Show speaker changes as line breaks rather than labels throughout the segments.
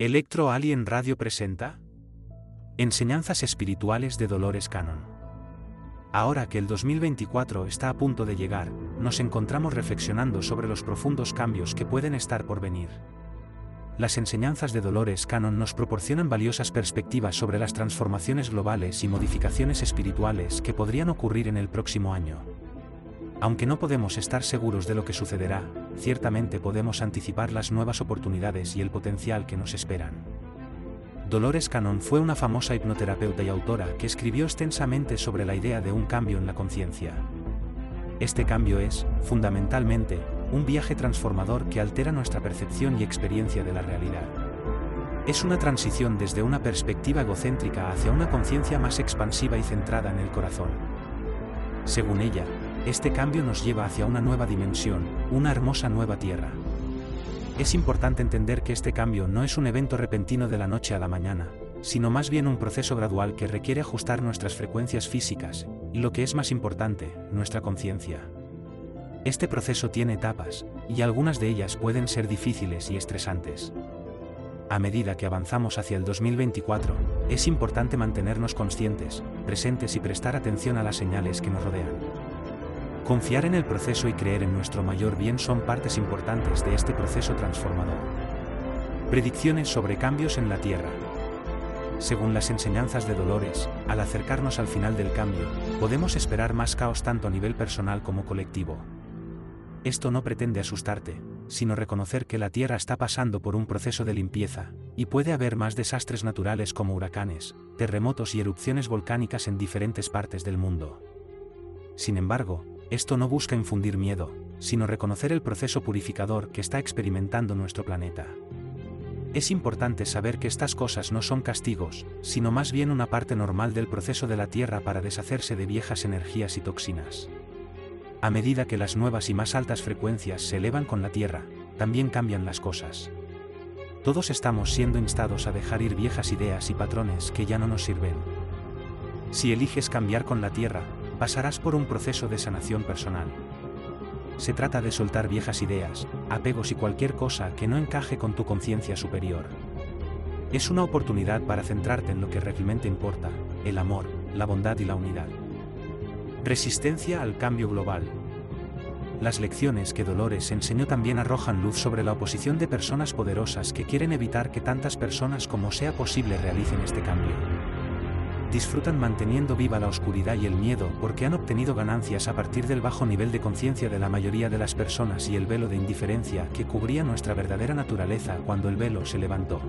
Electro Alien Radio presenta Enseñanzas espirituales de Dolores Cannon. Ahora que el 2024 está a punto de llegar, nos encontramos reflexionando sobre los profundos cambios que pueden estar por venir. Las enseñanzas de Dolores Cannon nos proporcionan valiosas perspectivas sobre las transformaciones globales y modificaciones espirituales que podrían ocurrir en el próximo año. Aunque no podemos estar seguros de lo que sucederá, ciertamente podemos anticipar las nuevas oportunidades y el potencial que nos esperan. Dolores Cannon fue una famosa hipnoterapeuta y autora que escribió extensamente sobre la idea de un cambio en la conciencia. Este cambio es, fundamentalmente, un viaje transformador que altera nuestra percepción y experiencia de la realidad. Es una transición desde una perspectiva egocéntrica hacia una conciencia más expansiva y centrada en el corazón. Según ella, este cambio nos lleva hacia una nueva dimensión, una hermosa nueva tierra. Es importante entender que este cambio no es un evento repentino de la noche a la mañana, sino más bien un proceso gradual que requiere ajustar nuestras frecuencias físicas, y lo que es más importante, nuestra conciencia. Este proceso tiene etapas, y algunas de ellas pueden ser difíciles y estresantes. A medida que avanzamos hacia el 2024, es importante mantenernos conscientes, presentes y prestar atención a las señales que nos rodean. Confiar en el proceso y creer en nuestro mayor bien son partes importantes de este proceso transformador. Predicciones sobre cambios en la Tierra. Según las enseñanzas de Dolores, al acercarnos al final del cambio, podemos esperar más caos tanto a nivel personal como colectivo. Esto no pretende asustarte, sino reconocer que la Tierra está pasando por un proceso de limpieza, y puede haber más desastres naturales como huracanes, terremotos y erupciones volcánicas en diferentes partes del mundo. Sin embargo, esto no busca infundir miedo, sino reconocer el proceso purificador que está experimentando nuestro planeta. Es importante saber que estas cosas no son castigos, sino más bien una parte normal del proceso de la Tierra para deshacerse de viejas energías y toxinas. A medida que las nuevas y más altas frecuencias se elevan con la Tierra, también cambian las cosas. Todos estamos siendo instados a dejar ir viejas ideas y patrones que ya no nos sirven. Si eliges cambiar con la Tierra, pasarás por un proceso de sanación personal. Se trata de soltar viejas ideas, apegos y cualquier cosa que no encaje con tu conciencia superior. Es una oportunidad para centrarte en lo que realmente importa, el amor, la bondad y la unidad. Resistencia al cambio global. Las lecciones que Dolores enseñó también arrojan luz sobre la oposición de personas poderosas que quieren evitar que tantas personas como sea posible realicen este cambio disfrutan manteniendo viva la oscuridad y el miedo porque han obtenido ganancias a partir del bajo nivel de conciencia de la mayoría de las personas y el velo de indiferencia que cubría nuestra verdadera naturaleza cuando el velo se levantó.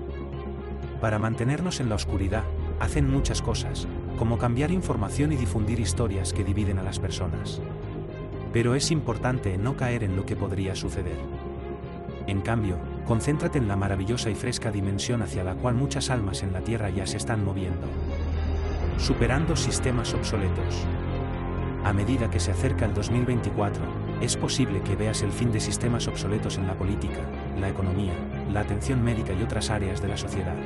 Para mantenernos en la oscuridad, hacen muchas cosas, como cambiar información y difundir historias que dividen a las personas. Pero es importante no caer en lo que podría suceder. En cambio, concéntrate en la maravillosa y fresca dimensión hacia la cual muchas almas en la Tierra ya se están moviendo superando sistemas obsoletos. A medida que se acerca el 2024, es posible que veas el fin de sistemas obsoletos en la política, la economía, la atención médica y otras áreas de la sociedad.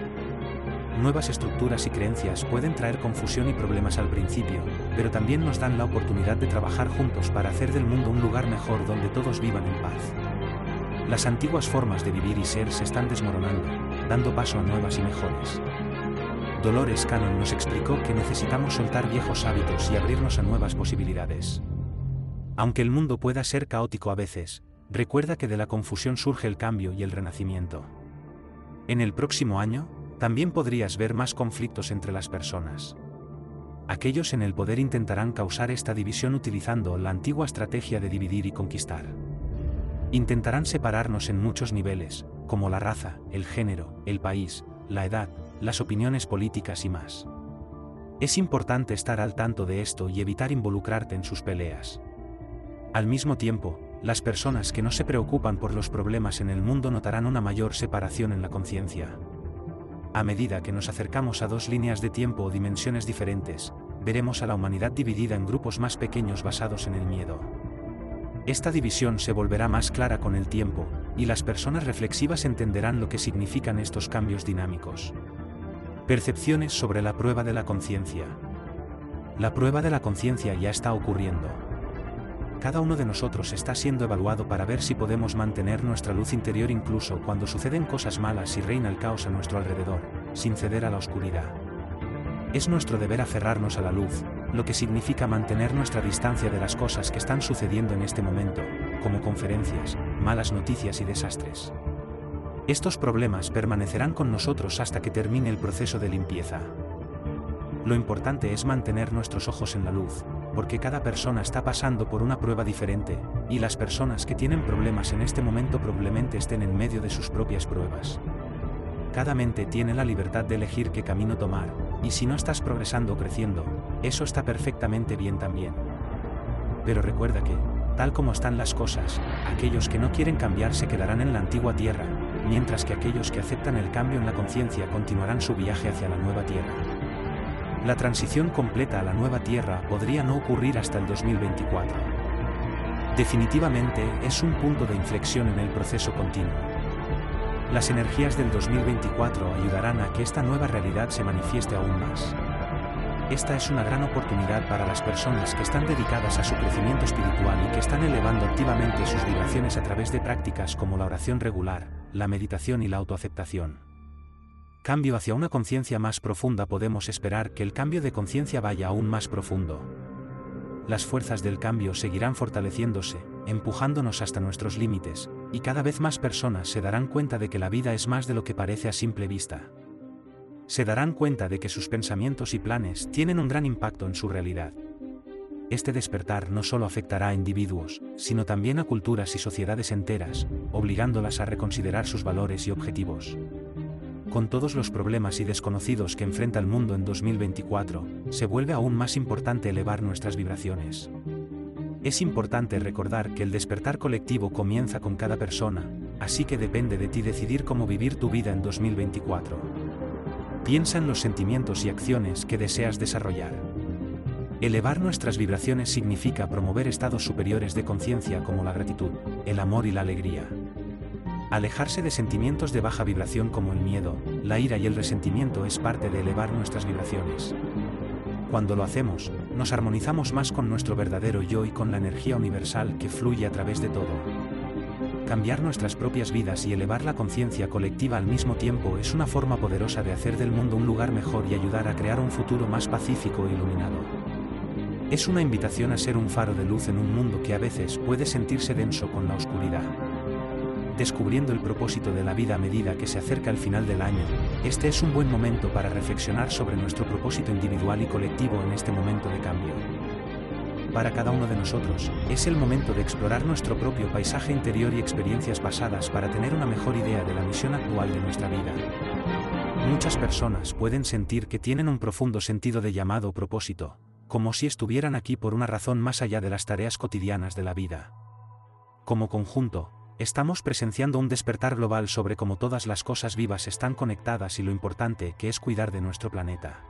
Nuevas estructuras y creencias pueden traer confusión y problemas al principio, pero también nos dan la oportunidad de trabajar juntos para hacer del mundo un lugar mejor donde todos vivan en paz. Las antiguas formas de vivir y ser se están desmoronando, dando paso a nuevas y mejores. Dolores Cannon nos explicó que necesitamos soltar viejos hábitos y abrirnos a nuevas posibilidades. Aunque el mundo pueda ser caótico a veces, recuerda que de la confusión surge el cambio y el renacimiento. En el próximo año, también podrías ver más conflictos entre las personas. Aquellos en el poder intentarán causar esta división utilizando la antigua estrategia de dividir y conquistar. Intentarán separarnos en muchos niveles, como la raza, el género, el país, la edad, las opiniones políticas y más. Es importante estar al tanto de esto y evitar involucrarte en sus peleas. Al mismo tiempo, las personas que no se preocupan por los problemas en el mundo notarán una mayor separación en la conciencia. A medida que nos acercamos a dos líneas de tiempo o dimensiones diferentes, veremos a la humanidad dividida en grupos más pequeños basados en el miedo. Esta división se volverá más clara con el tiempo, y las personas reflexivas entenderán lo que significan estos cambios dinámicos. Percepciones sobre la prueba de la conciencia. La prueba de la conciencia ya está ocurriendo. cada uno de nosotros está siendo evaluado para ver si podemos mantener nuestra luz interior incluso cuando suceden cosas malas y reina el caos a nuestro alrededor, sin ceder a la oscuridad. Es nuestro deber aferrarnos a la luz, lo que significa mantener nuestra distancia de las cosas que están sucediendo en este momento, como conferencias, malas noticias y desastres. Estos problemas permanecerán con nosotros hasta que termine el proceso de limpieza. Lo importante es mantener nuestros ojos en la luz, porque cada persona está pasando por una prueba diferente, y las personas que tienen problemas en este momento probablemente estén en medio de sus propias pruebas. Cada mente tiene la libertad de elegir qué camino tomar, y si no estás progresando o creciendo, eso está perfectamente bien también. Pero recuerda que, tal como están las cosas, aquellos que no quieren cambiar se quedarán en la antigua tierra, mientras que aquellos que aceptan el cambio en la conciencia continuarán su viaje hacia la nueva tierra. La transición completa a la nueva tierra podría no ocurrir hasta el 2024. Definitivamente es un punto de inflexión en el proceso continuo. Las energías del 2024 ayudarán a que esta nueva realidad se manifieste aún más. Esta es una gran oportunidad para las personas que están dedicadas a su crecimiento espiritual y que están elevando activamente sus vibraciones a través de prácticas como la oración regular, la meditación y la autoaceptación. Cambio hacia una conciencia más profunda podemos esperar que el cambio de conciencia vaya aún más profundo. Las fuerzas del cambio seguirán fortaleciéndose, empujándonos hasta nuestros límites, y cada vez más personas se darán cuenta de que la vida es más de lo que parece a simple vista. Se darán cuenta de que sus pensamientos y planes tienen un gran impacto en su realidad. Este despertar no solo afectará a individuos, sino también a culturas y sociedades enteras, obligándolas a reconsiderar sus valores y objetivos. Con todos los problemas y desconocidos que enfrenta el mundo en 2024, se vuelve aún más importante elevar nuestras vibraciones. Es importante recordar que el despertar colectivo comienza con cada persona, así que depende de ti decidir cómo vivir tu vida en 2024. Piensa en los sentimientos y acciones que deseas desarrollar. Elevar nuestras vibraciones significa promover estados superiores de conciencia como la gratitud, el amor y la alegría. Alejarse de sentimientos de baja vibración como el miedo, la ira y el resentimiento es parte de elevar nuestras vibraciones. Cuando lo hacemos, nos armonizamos más con nuestro verdadero yo y con la energía universal que fluye a través de todo. Cambiar nuestras propias vidas y elevar la conciencia colectiva al mismo tiempo es una forma poderosa de hacer del mundo un lugar mejor y ayudar a crear un futuro más pacífico e iluminado. Es una invitación a ser un faro de luz en un mundo que a veces puede sentirse denso con la oscuridad descubriendo el propósito de la vida a medida que se acerca el final del año, este es un buen momento para reflexionar sobre nuestro propósito individual y colectivo en este momento de cambio. Para cada uno de nosotros, es el momento de explorar nuestro propio paisaje interior y experiencias pasadas para tener una mejor idea de la misión actual de nuestra vida. Muchas personas pueden sentir que tienen un profundo sentido de llamado o propósito, como si estuvieran aquí por una razón más allá de las tareas cotidianas de la vida. Como conjunto, Estamos presenciando un despertar global sobre cómo todas las cosas vivas están conectadas y lo importante que es cuidar de nuestro planeta.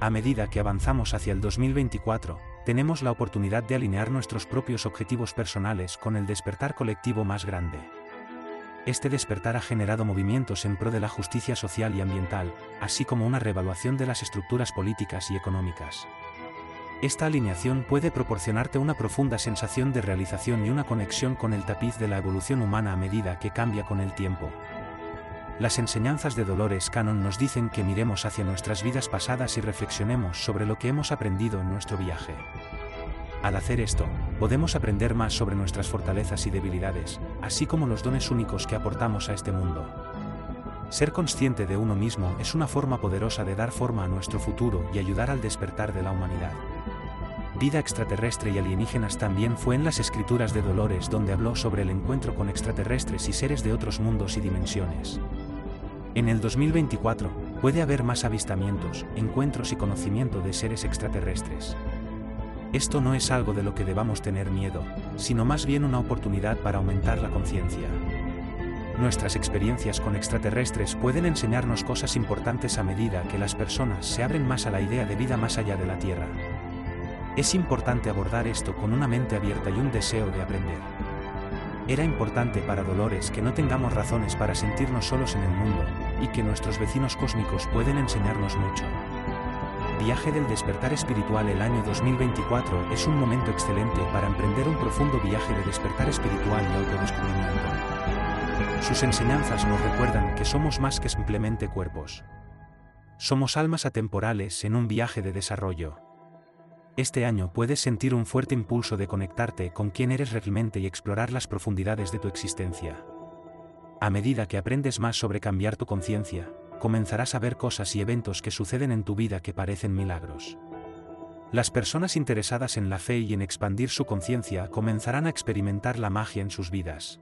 A medida que avanzamos hacia el 2024, tenemos la oportunidad de alinear nuestros propios objetivos personales con el despertar colectivo más grande. Este despertar ha generado movimientos en pro de la justicia social y ambiental, así como una reevaluación de las estructuras políticas y económicas. Esta alineación puede proporcionarte una profunda sensación de realización y una conexión con el tapiz de la evolución humana a medida que cambia con el tiempo. Las enseñanzas de Dolores Cannon nos dicen que miremos hacia nuestras vidas pasadas y reflexionemos sobre lo que hemos aprendido en nuestro viaje. Al hacer esto, podemos aprender más sobre nuestras fortalezas y debilidades, así como los dones únicos que aportamos a este mundo. Ser consciente de uno mismo es una forma poderosa de dar forma a nuestro futuro y ayudar al despertar de la humanidad. Vida extraterrestre y alienígenas también fue en las escrituras de Dolores donde habló sobre el encuentro con extraterrestres y seres de otros mundos y dimensiones. En el 2024, puede haber más avistamientos, encuentros y conocimiento de seres extraterrestres. Esto no es algo de lo que debamos tener miedo, sino más bien una oportunidad para aumentar la conciencia. Nuestras experiencias con extraterrestres pueden enseñarnos cosas importantes a medida que las personas se abren más a la idea de vida más allá de la Tierra. Es importante abordar esto con una mente abierta y un deseo de aprender. Era importante para Dolores que no tengamos razones para sentirnos solos en el mundo, y que nuestros vecinos cósmicos pueden enseñarnos mucho. Viaje del despertar espiritual El año 2024 es un momento excelente para emprender un profundo viaje de despertar espiritual y autodescubrimiento. Sus enseñanzas nos recuerdan que somos más que simplemente cuerpos. Somos almas atemporales en un viaje de desarrollo. Este año puedes sentir un fuerte impulso de conectarte con quién eres realmente y explorar las profundidades de tu existencia. A medida que aprendes más sobre cambiar tu conciencia, comenzarás a ver cosas y eventos que suceden en tu vida que parecen milagros. Las personas interesadas en la fe y en expandir su conciencia comenzarán a experimentar la magia en sus vidas.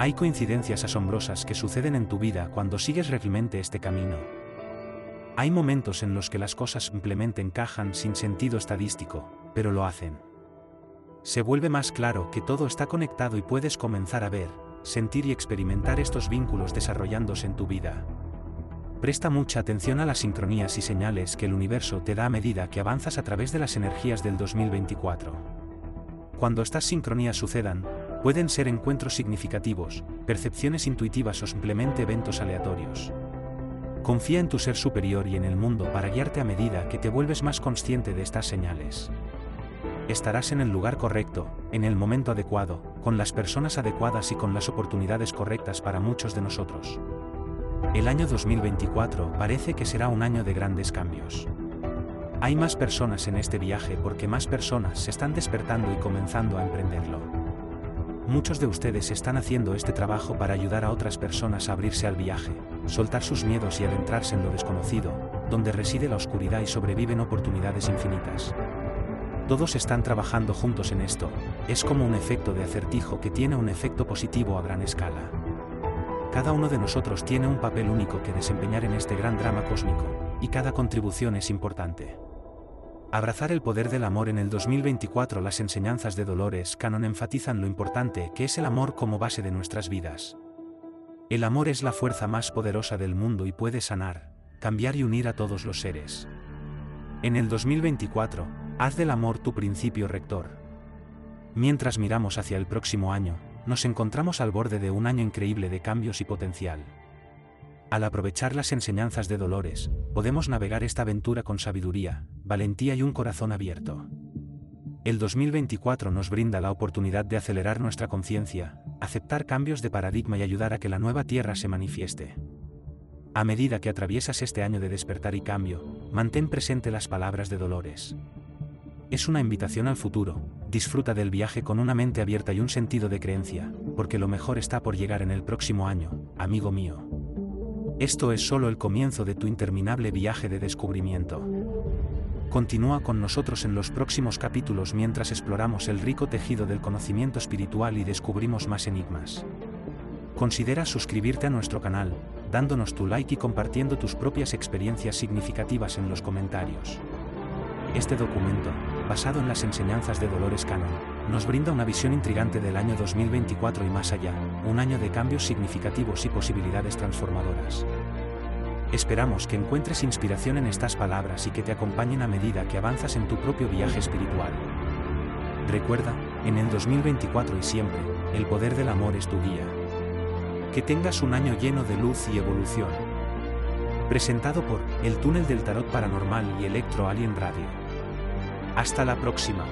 Hay coincidencias asombrosas que suceden en tu vida cuando sigues realmente este camino. Hay momentos en los que las cosas simplemente encajan sin sentido estadístico, pero lo hacen. Se vuelve más claro que todo está conectado y puedes comenzar a ver, sentir y experimentar estos vínculos desarrollándose en tu vida. Presta mucha atención a las sincronías y señales que el universo te da a medida que avanzas a través de las energías del 2024. Cuando estas sincronías sucedan, pueden ser encuentros significativos, percepciones intuitivas o simplemente eventos aleatorios. Confía en tu ser superior y en el mundo para guiarte a medida que te vuelves más consciente de estas señales. Estarás en el lugar correcto, en el momento adecuado, con las personas adecuadas y con las oportunidades correctas para muchos de nosotros. El año 2024 parece que será un año de grandes cambios. Hay más personas en este viaje porque más personas se están despertando y comenzando a emprenderlo. Muchos de ustedes están haciendo este trabajo para ayudar a otras personas a abrirse al viaje, soltar sus miedos y adentrarse en lo desconocido, donde reside la oscuridad y sobreviven oportunidades infinitas. Todos están trabajando juntos en esto, es como un efecto de acertijo que tiene un efecto positivo a gran escala. Cada uno de nosotros tiene un papel único que desempeñar en este gran drama cósmico, y cada contribución es importante. Abrazar el poder del amor en el 2024 Las enseñanzas de Dolores Canon enfatizan lo importante que es el amor como base de nuestras vidas. El amor es la fuerza más poderosa del mundo y puede sanar, cambiar y unir a todos los seres. En el 2024, haz del amor tu principio rector. Mientras miramos hacia el próximo año, nos encontramos al borde de un año increíble de cambios y potencial. Al aprovechar las enseñanzas de Dolores, podemos navegar esta aventura con sabiduría, valentía y un corazón abierto. El 2024 nos brinda la oportunidad de acelerar nuestra conciencia, aceptar cambios de paradigma y ayudar a que la nueva Tierra se manifieste. A medida que atraviesas este año de despertar y cambio, mantén presente las palabras de Dolores. Es una invitación al futuro, disfruta del viaje con una mente abierta y un sentido de creencia, porque lo mejor está por llegar en el próximo año, amigo mío. Esto es solo el comienzo de tu interminable viaje de descubrimiento. Continúa con nosotros en los próximos capítulos mientras exploramos el rico tejido del conocimiento espiritual y descubrimos más enigmas. Considera suscribirte a nuestro canal, dándonos tu like y compartiendo tus propias experiencias significativas en los comentarios. Este documento, basado en las enseñanzas de Dolores Cannon, nos brinda una visión intrigante del año 2024 y más allá, un año de cambios significativos y posibilidades transformadoras. Esperamos que encuentres inspiración en estas palabras y que te acompañen a medida que avanzas en tu propio viaje espiritual. Recuerda, en el 2024 y siempre, el poder del amor es tu guía. Que tengas un año lleno de luz y evolución. Presentado por El Túnel del Tarot Paranormal y Electro Alien Radio. Hasta la próxima.